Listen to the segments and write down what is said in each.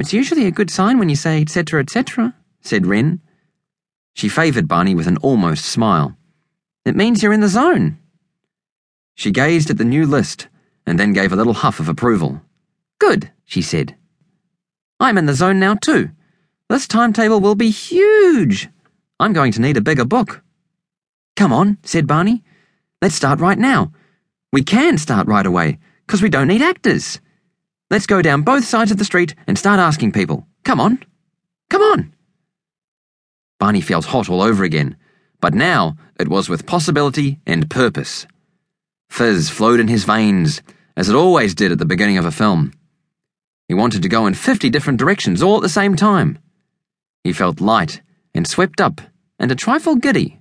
It's usually a good sign when you say etc. etc., said Wren. She favoured Barney with an almost smile. It means you're in the zone. She gazed at the new list and then gave a little huff of approval. Good, she said. I'm in the zone now too. This timetable will be huge. I'm going to need a bigger book. Come on, said Barney. Let's start right now. We can start right away, because we don't need actors. Let's go down both sides of the street and start asking people. Come on. Come on. Barney felt hot all over again, but now it was with possibility and purpose. Fizz flowed in his veins, as it always did at the beginning of a film. He wanted to go in 50 different directions all at the same time. He felt light and swept up and a trifle giddy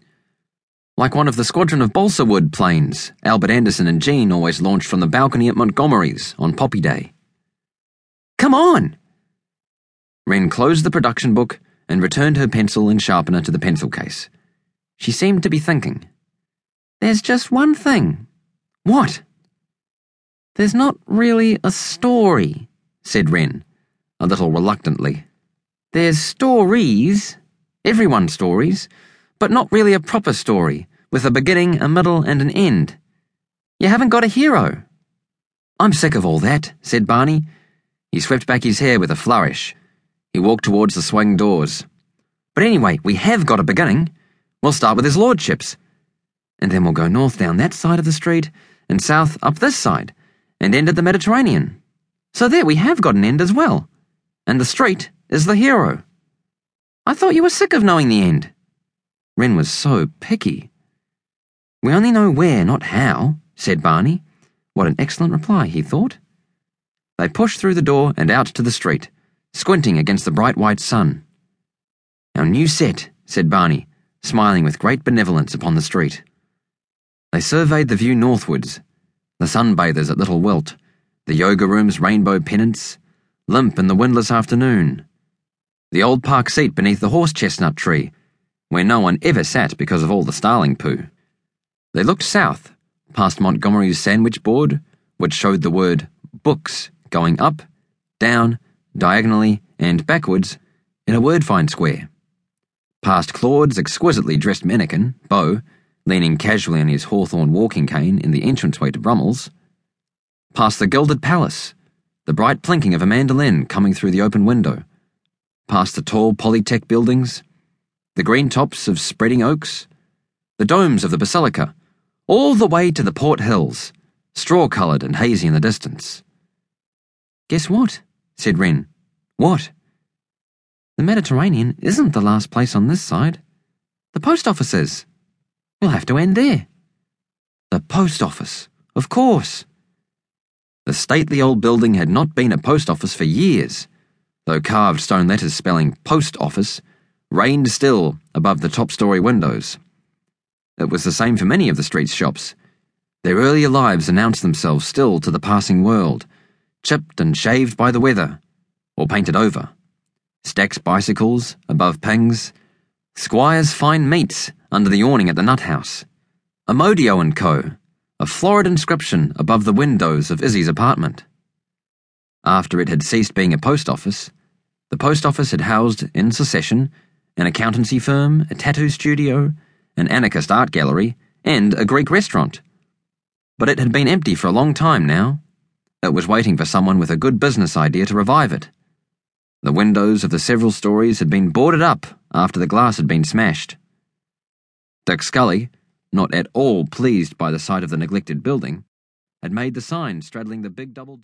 like one of the squadron of balsa wood planes Albert Anderson and Jean always launched from the balcony at Montgomery's on Poppy Day. Come on! Wren closed the production book and returned her pencil and sharpener to the pencil case. She seemed to be thinking. There's just one thing. What? There's not really a story, said Wren, a little reluctantly. There's stories, everyone's stories, but not really a proper story with a beginning, a middle, and an end. You haven't got a hero. I'm sick of all that, said Barney. He swept back his hair with a flourish. He walked towards the swing doors. But anyway, we have got a beginning. We'll start with his lordships. And then we'll go north down that side of the street, and south up this side, and end at the Mediterranean. So there we have got an end as well. And the street is the hero. I thought you were sick of knowing the end. Wren was so picky. We only know where, not how, said Barney. What an excellent reply, he thought. They pushed through the door and out to the street, squinting against the bright white sun. Our new set, said Barney, smiling with great benevolence upon the street. They surveyed the view northwards, the sunbathers at Little Wilt, the yoga room's rainbow pennants, limp in the windless afternoon, the old park seat beneath the horse chestnut tree, where no one ever sat because of all the starling poo. They looked south, past Montgomery's sandwich board, which showed the word books going up, down, diagonally, and backwards in a word find square. Past Claude's exquisitely dressed mannequin, Beau, leaning casually on his hawthorn walking cane in the entranceway to Brummels. Past the gilded palace, the bright plinking of a mandolin coming through the open window. Past the tall Polytech buildings, the green tops of spreading oaks, the domes of the basilica all the way to the Port Hills, straw coloured and hazy in the distance. Guess what? said Wren. What? The Mediterranean isn't the last place on this side. The post office is. We'll have to end there. The post office, of course. The stately old building had not been a post office for years, though carved stone letters spelling post office reigned still above the top story windows. It was the same for many of the street's shops. Their earlier lives announced themselves still to the passing world, chipped and shaved by the weather, or painted over. Stack's bicycles above Ping's, Squire's fine meats under the awning at the nut house, Amodio and Co., a florid inscription above the windows of Izzy's apartment. After it had ceased being a post office, the post office had housed, in succession, an accountancy firm, a tattoo studio, an anarchist art gallery, and a Greek restaurant. But it had been empty for a long time now. It was waiting for someone with a good business idea to revive it. The windows of the several stories had been boarded up after the glass had been smashed. Dick Scully, not at all pleased by the sight of the neglected building, had made the sign straddling the big double door.